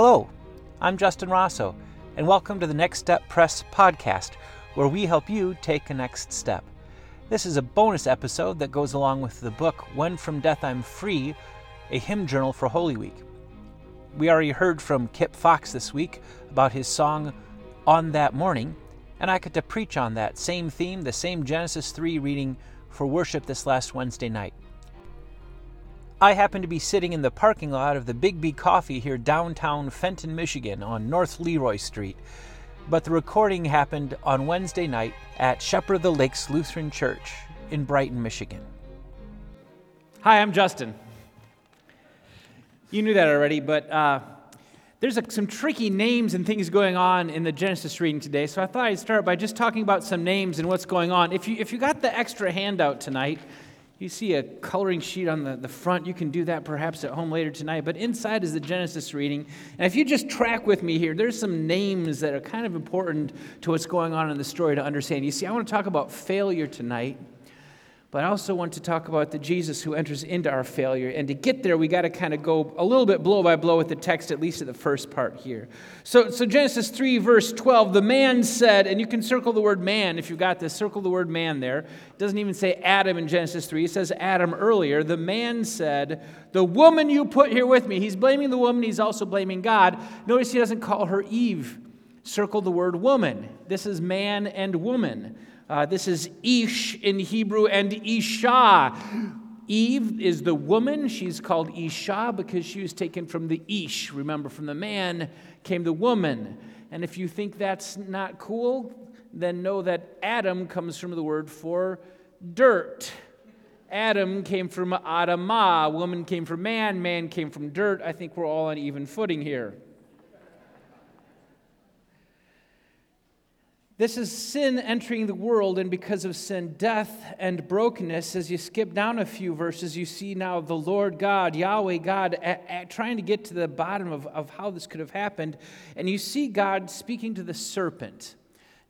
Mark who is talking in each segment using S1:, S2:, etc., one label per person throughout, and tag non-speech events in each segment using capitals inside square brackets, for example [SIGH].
S1: Hello, I'm Justin Rossow, and welcome to the Next Step Press podcast, where we help you take a next step. This is a bonus episode that goes along with the book When From Death I'm Free, a hymn journal for Holy Week. We already heard from Kip Fox this week about his song On That Morning, and I got to preach on that same theme, the same Genesis 3 reading for worship this last Wednesday night. I happen to be sitting in the parking lot of the Biggby Coffee here downtown Fenton, Michigan on North Leroy Street. But the recording happened on Wednesday night at Shepherd of the Lakes Lutheran Church in Brighton, Michigan.
S2: Hi, I'm Justin. You knew that already, but uh, there's a, some tricky names and things going on in the Genesis reading today, so I thought I'd start by just talking about some names and what's going on. If you, if you got the extra handout tonight, you see a coloring sheet on the, the front. You can do that perhaps at home later tonight. But inside is the Genesis reading. And if you just track with me here, there's some names that are kind of important to what's going on in the story to understand. You see, I want to talk about failure tonight. But I also want to talk about the Jesus who enters into our failure. And to get there, we got to kind of go a little bit blow by blow with the text, at least at the first part here. So, so Genesis 3, verse 12, the man said, and you can circle the word man if you've got this, circle the word man there. It doesn't even say Adam in Genesis 3, it says Adam earlier. The man said, The woman you put here with me. He's blaming the woman, he's also blaming God. Notice he doesn't call her Eve. Circle the word woman. This is man and woman. Uh, this is Ish in Hebrew and Isha. Eve is the woman. She's called Isha because she was taken from the Ish. Remember, from the man came the woman. And if you think that's not cool, then know that Adam comes from the word for dirt. Adam came from Adamah, woman came from man, man came from dirt. I think we're all on even footing here. This is sin entering the world, and because of sin, death and brokenness. As you skip down a few verses, you see now the Lord God, Yahweh God, at, at trying to get to the bottom of, of how this could have happened. And you see God speaking to the serpent.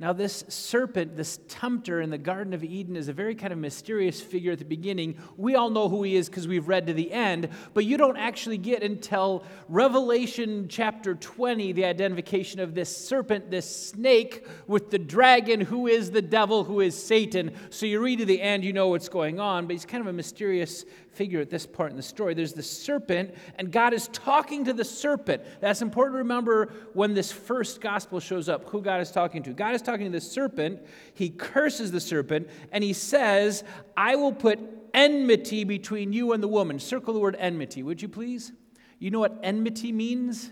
S2: Now, this serpent, this tempter in the Garden of Eden, is a very kind of mysterious figure at the beginning. We all know who he is because we've read to the end, but you don't actually get until Revelation chapter 20 the identification of this serpent, this snake with the dragon, who is the devil, who is Satan. So you read to the end, you know what's going on, but he's kind of a mysterious figure at this part in the story. There's the serpent, and God is talking to the serpent. That's important to remember when this first gospel shows up who God is talking to. God is talking to the serpent. He curses the serpent, and he says, I will put enmity between you and the woman. Circle the word enmity, would you please? You know what enmity means?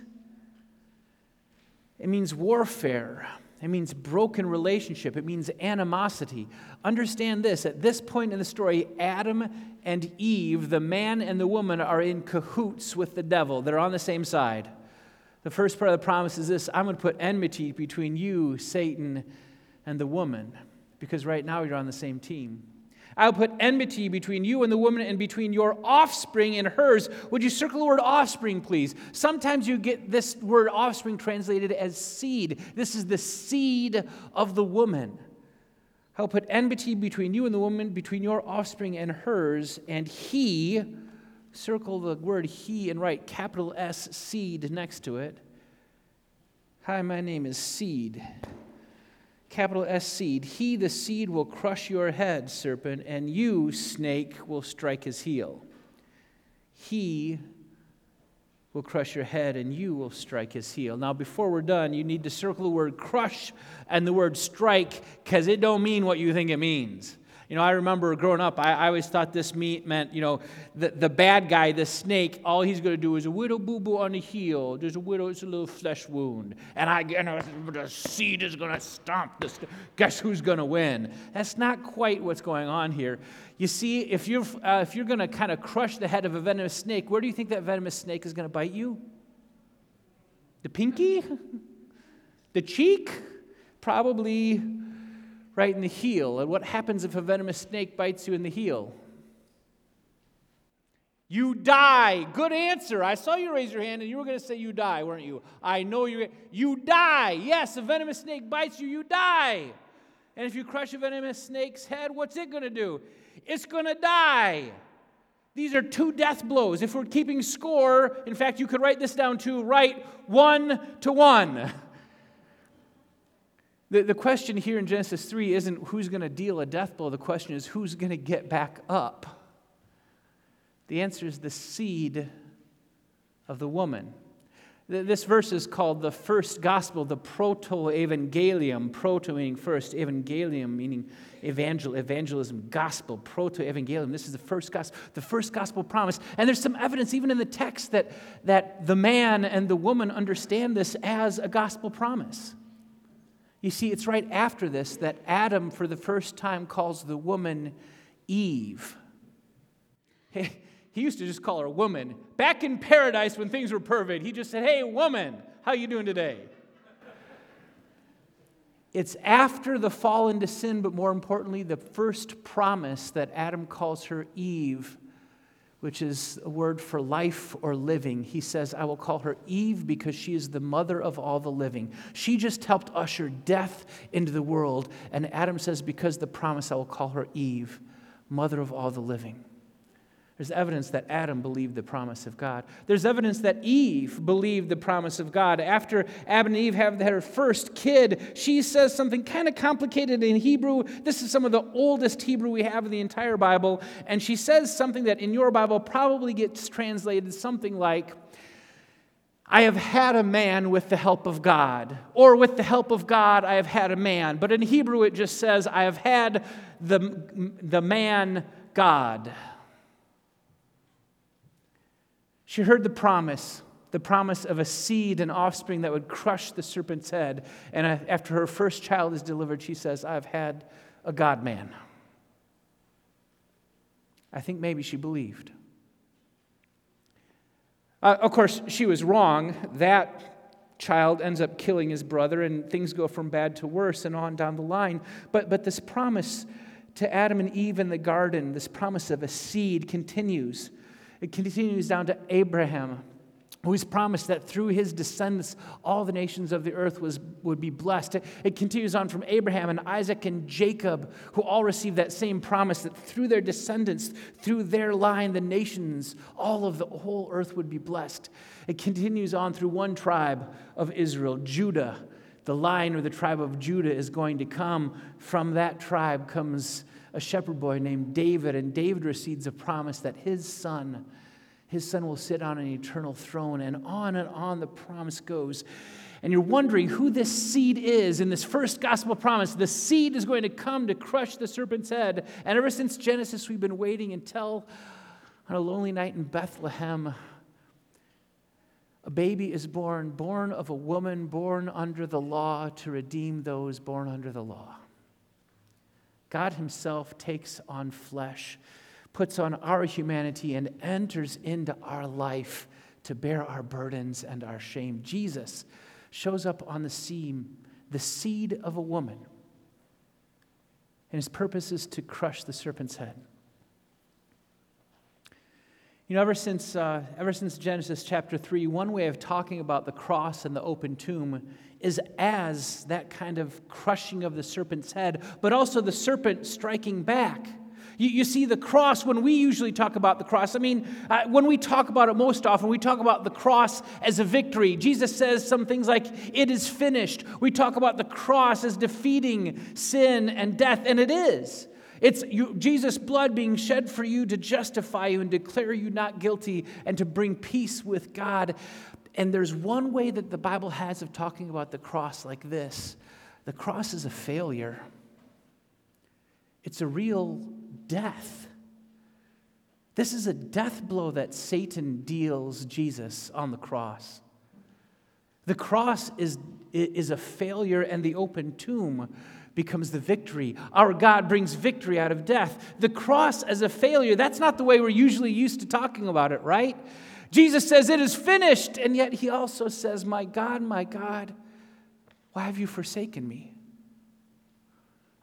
S2: It means warfare. It means broken relationship. It means animosity. Understand this at this point in the story, Adam and Eve, the man and the woman, are in cahoots with the devil. They're on the same side. The first part of the promise is this I'm going to put enmity between you, Satan, and the woman, because right now you're on the same team. I'll put enmity between you and the woman and between your offspring and hers. Would you circle the word offspring, please? Sometimes you get this word offspring translated as seed. This is the seed of the woman. I'll put enmity between you and the woman, between your offspring and hers, and he, circle the word he and write capital S seed next to it. Hi, my name is Seed capital S seed, he, the seed, will crush your head, serpent, and you, snake, will strike his heel. He will crush your head, and you will strike his heel. Now, before we're done, you need to circle the word crush and the word strike, because it don't mean what you think it means. You know, I remember growing up, I, I always thought this meat meant, you know, the, the bad guy, the snake, all he's going to do is a little boo boo on the heel. There's a widow, it's a little flesh wound. And I, you know, the seed is going to stomp this. Guess who's going to win? That's not quite what's going on here. You see, if you're, uh, if you're going to kind of crush the head of a venomous snake, where do you think that venomous snake is going to bite you? The pinky? [LAUGHS] The cheek? Probably right in the heel. And what happens if a venomous snake bites you in the heel? You die. Good answer. I saw you raise your hand and you were going to say you die, weren't you? I know you. You die. Yes, a venomous snake bites you, you die. And if you crush a venomous snake's head, what's it going to do? It's going to die. These are two death blows. If we're keeping score, in fact, you could write this down to right one to one. [LAUGHS] The, the question here in Genesis 3 isn't who's going to deal a death blow, the question is who's going to get back up. The answer is the seed of the woman. This verse is called the first gospel, the proto-evangelium. Proto meaning first, evangelium meaning evangel, evangelism, gospel, proto-evangelium. This is the first gospel, the first gospel promise. And there's some evidence even in the text that, that the man and the woman understand this as a gospel promise. You see, it's right after this that Adam, for the first time, calls the woman Eve. He used to just call her woman. Back in paradise when things were perfect, he just said, "Hey, woman, how you doing today?" It's after the fall into sin, but more importantly, the first promise that Adam calls her Eve, which is a word for life or living. He says, I will call her Eve because she is the mother of all the living. She just helped usher death into the world. And Adam says, Because the promise, I will call her Eve, mother of all the living. There's evidence that Adam believed the promise of God. There's evidence that Eve believed the promise of God. After Adam and Eve have their first kid, she says something kind of complicated in Hebrew. This is some of the oldest Hebrew we have in the entire Bible. And she says something that in your Bible probably gets translated something like, I have had a man with the help of God, or with the help of God, I have had a man. But in Hebrew, it just says, I have had the, the man God. She heard the promise, the promise of a seed and offspring that would crush the serpent's head. And after her first child is delivered, she says, I've had a God man. I think maybe she believed. Uh, of course, she was wrong. That child ends up killing his brother, and things go from bad to worse and on down the line. But, but this promise to Adam and Eve in the garden, this promise of a seed, continues. It continues down to Abraham, who's promised that through his descendants all the nations of the earth was, would be blessed. It, it continues on from Abraham and Isaac and Jacob, who all received that same promise that through their descendants, through their line, the nations, all of the whole earth would be blessed. It continues on through one tribe of Israel, Judah. The line or the tribe of Judah is going to come. From that tribe comes a shepherd boy named David, and David receives a promise that his son, his son will sit on an eternal throne, and on and on the promise goes. And you're wondering who this seed is in this first gospel promise. The seed is going to come to crush the serpent's head. And ever since Genesis, we've been waiting until on a lonely night in Bethlehem, a baby is born, born of a woman, born under the law to redeem those born under the law. God Himself takes on flesh, puts on our humanity, and enters into our life to bear our burdens and our shame. Jesus shows up on the scene, the seed of a woman, and His purpose is to crush the serpent's head. You know, ever since, uh, ever since Genesis chapter 3, one way of talking about the cross and the open tomb is as that kind of crushing of the serpent's head, but also the serpent striking back. You, you see, the cross, when we usually talk about the cross, I mean, uh, when we talk about it most often, we talk about the cross as a victory. Jesus says some things like, It is finished. We talk about the cross as defeating sin and death, and it is. It's you, Jesus' blood being shed for you to justify you and declare you not guilty and to bring peace with God. And there's one way that the Bible has of talking about the cross like this the cross is a failure, it's a real death. This is a death blow that Satan deals Jesus on the cross. The cross is, is a failure, and the open tomb becomes the victory. Our God brings victory out of death. The cross as a failure, that's not the way we're usually used to talking about it, right? Jesus says, It is finished. And yet he also says, My God, my God, why have you forsaken me?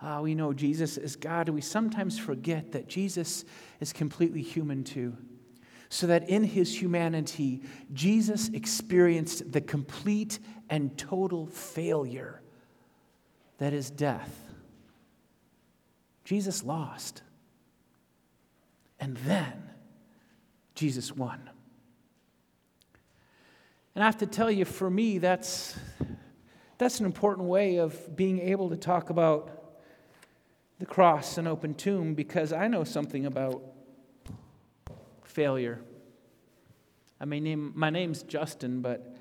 S2: Ah, we know Jesus is God. We sometimes forget that Jesus is completely human too. So that in his humanity, Jesus experienced the complete and total failure that is death. Jesus lost. And then Jesus won. And I have to tell you, for me, that's, that's an important way of being able to talk about the cross and open tomb because I know something about failure. I mean, name, my name's Justin, but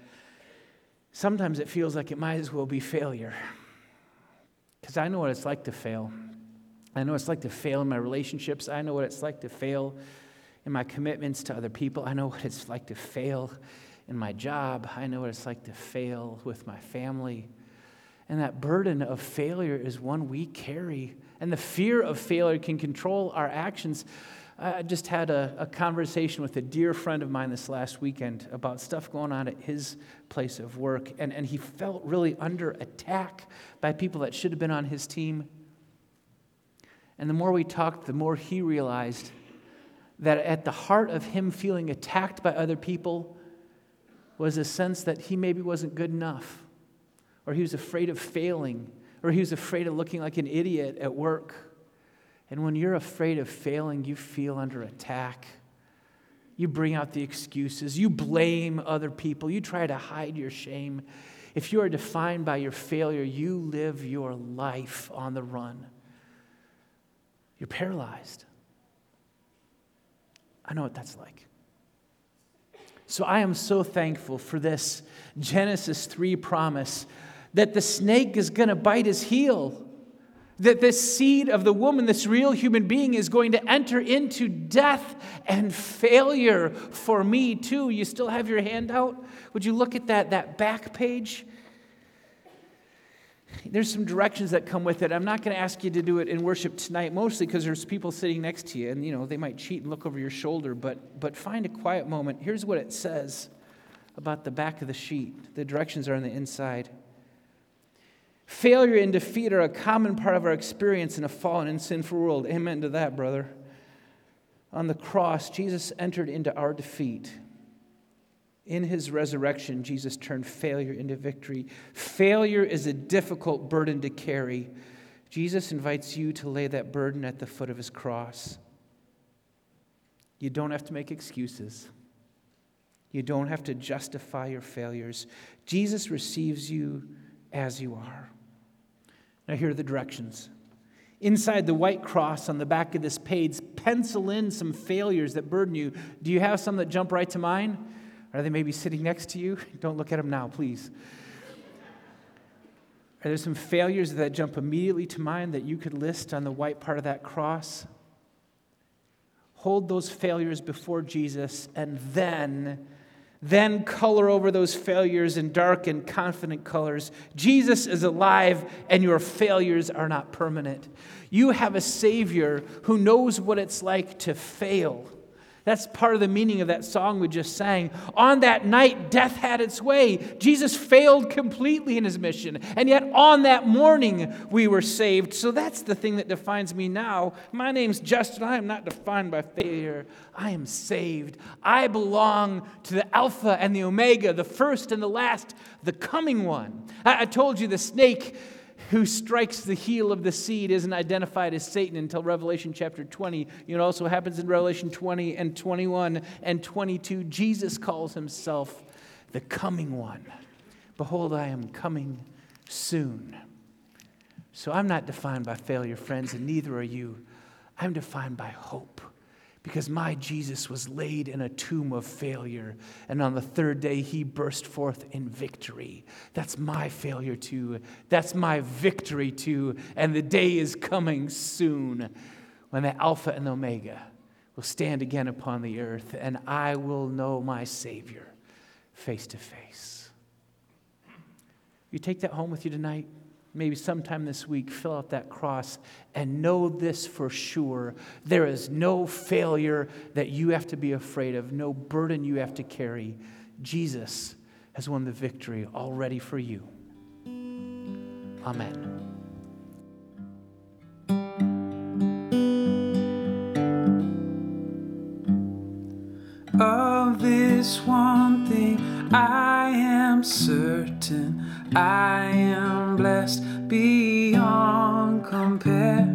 S2: sometimes it feels like it might as well be failure. Because I know what it's like to fail. I know what it's like to fail in my relationships. I know what it's like to fail in my commitments to other people. I know what it's like to fail in my job. I know what it's like to fail with my family. And that burden of failure is one we carry. And the fear of failure can control our actions. I just had a, a, conversation with a dear friend of mine this last weekend about stuff going on at his place of work. And, and he felt really under attack by people that should have been on his team. And the more we talked, the more he realized that at the heart of him feeling attacked by other people was a sense that he maybe wasn't good enough, or he was afraid of failing, or he was afraid of looking like an idiot at work. And when you're afraid of failing, you feel under attack. You bring out the excuses. You blame other people. You try to hide your shame. If you are defined by your failure, you live your life on the run. You're paralyzed. I know what that's like. So I am so thankful for this Genesis 3 promise that the snake is going to bite his heel. That this seed of the woman, this real human being, is going to enter into death and failure for me too. You still have your hand out? Would you look at that, that back page? There's some directions that come with it. I'm not going to ask you to do it in worship tonight, mostly because there's people sitting next to you, and you know they might cheat and look over your shoulder. But but find a quiet moment. Here's what it says about the back of the sheet. The directions are on the inside. Failure and defeat are a common part of our experience in a fallen and sinful world. Amen to that, brother. On the cross, Jesus entered into our defeat. In his resurrection, Jesus turned failure into victory. Failure is a difficult burden to carry. Jesus invites you to lay that burden at the foot of his cross. You don't have to make excuses. You don't have to justify your failures. Jesus receives you as you are. Now, here are the directions. Inside the white cross on the back of this page, pencil in some failures that burden you. Do you have some that jump right to mind? Are they maybe sitting next to you? [LAUGHS] Don't look at them now, please. Are there some failures that jump immediately to mind that you could list on the white part of that cross? Hold those failures before Jesus and then then color over those failures in dark and confident colors. Jesus is alive and your failures are not permanent. You have a Savior who knows what it's like to fail that's part of the meaning of that song we just sang. On that night, death had its way. Jesus failed completely in his mission. And yet, on that morning, we were saved. So that's the thing that defines me now. My name's Justin. I am not defined by failure. I am saved. I belong to the Alpha and the Omega, the first and the last, the coming one. I, I told you the snake who strikes the heel of the seed isn't identified as Satan until Revelation chapter 20. You know, also happens in Revelation 20 and 21 and 22. Jesus calls himself the coming one. Behold, I am coming soon. So I'm not defined by failure, friends, and neither are you. I'm defined by hope because my Jesus was laid in a tomb of failure, and on the third day he burst forth in victory. That's my failure too. That's my victory too. And the day is coming soon when the Alpha and the Omega will stand again upon the earth, and I will know my Savior face to face. You take that home with you tonight? Maybe sometime this week, fill out that cross and know this for sure. There is no failure that you have to be afraid of, no burden you have to carry. Jesus has won the victory already for you. Amen.
S3: Of this one thing I am certain I am blessed beyond compare.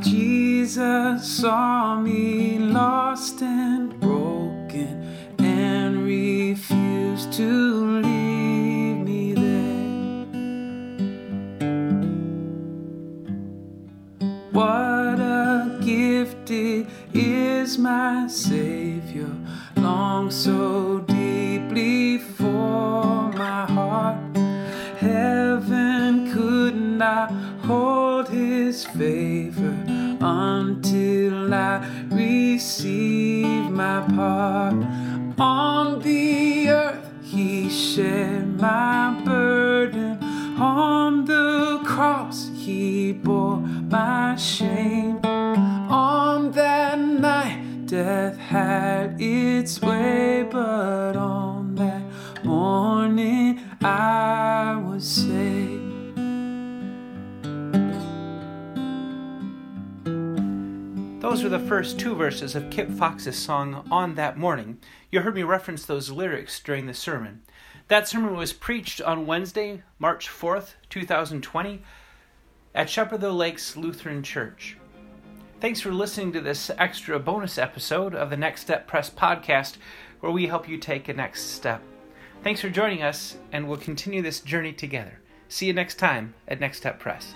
S3: Jesus saw me lost and broken and refused to leave me there. What a gift it is, my Savior, long so deeply. Could not hold his favor until I receive my part. On the earth, he shared my burden. On the cross, he bore my shame. On that night, death had its way, but on that morning, I
S2: Those were the first two verses of Kip Fox's song On That Morning. You heard me reference those lyrics during the sermon. That sermon was preached on Wednesday, March 4th, 2020, at Shepherd Lakes Lutheran Church. Thanks for listening to this extra bonus episode of the Next Step Press podcast, where we help you take a next step. Thanks for joining us, and we'll continue this journey together. See you next time at Next Step Press.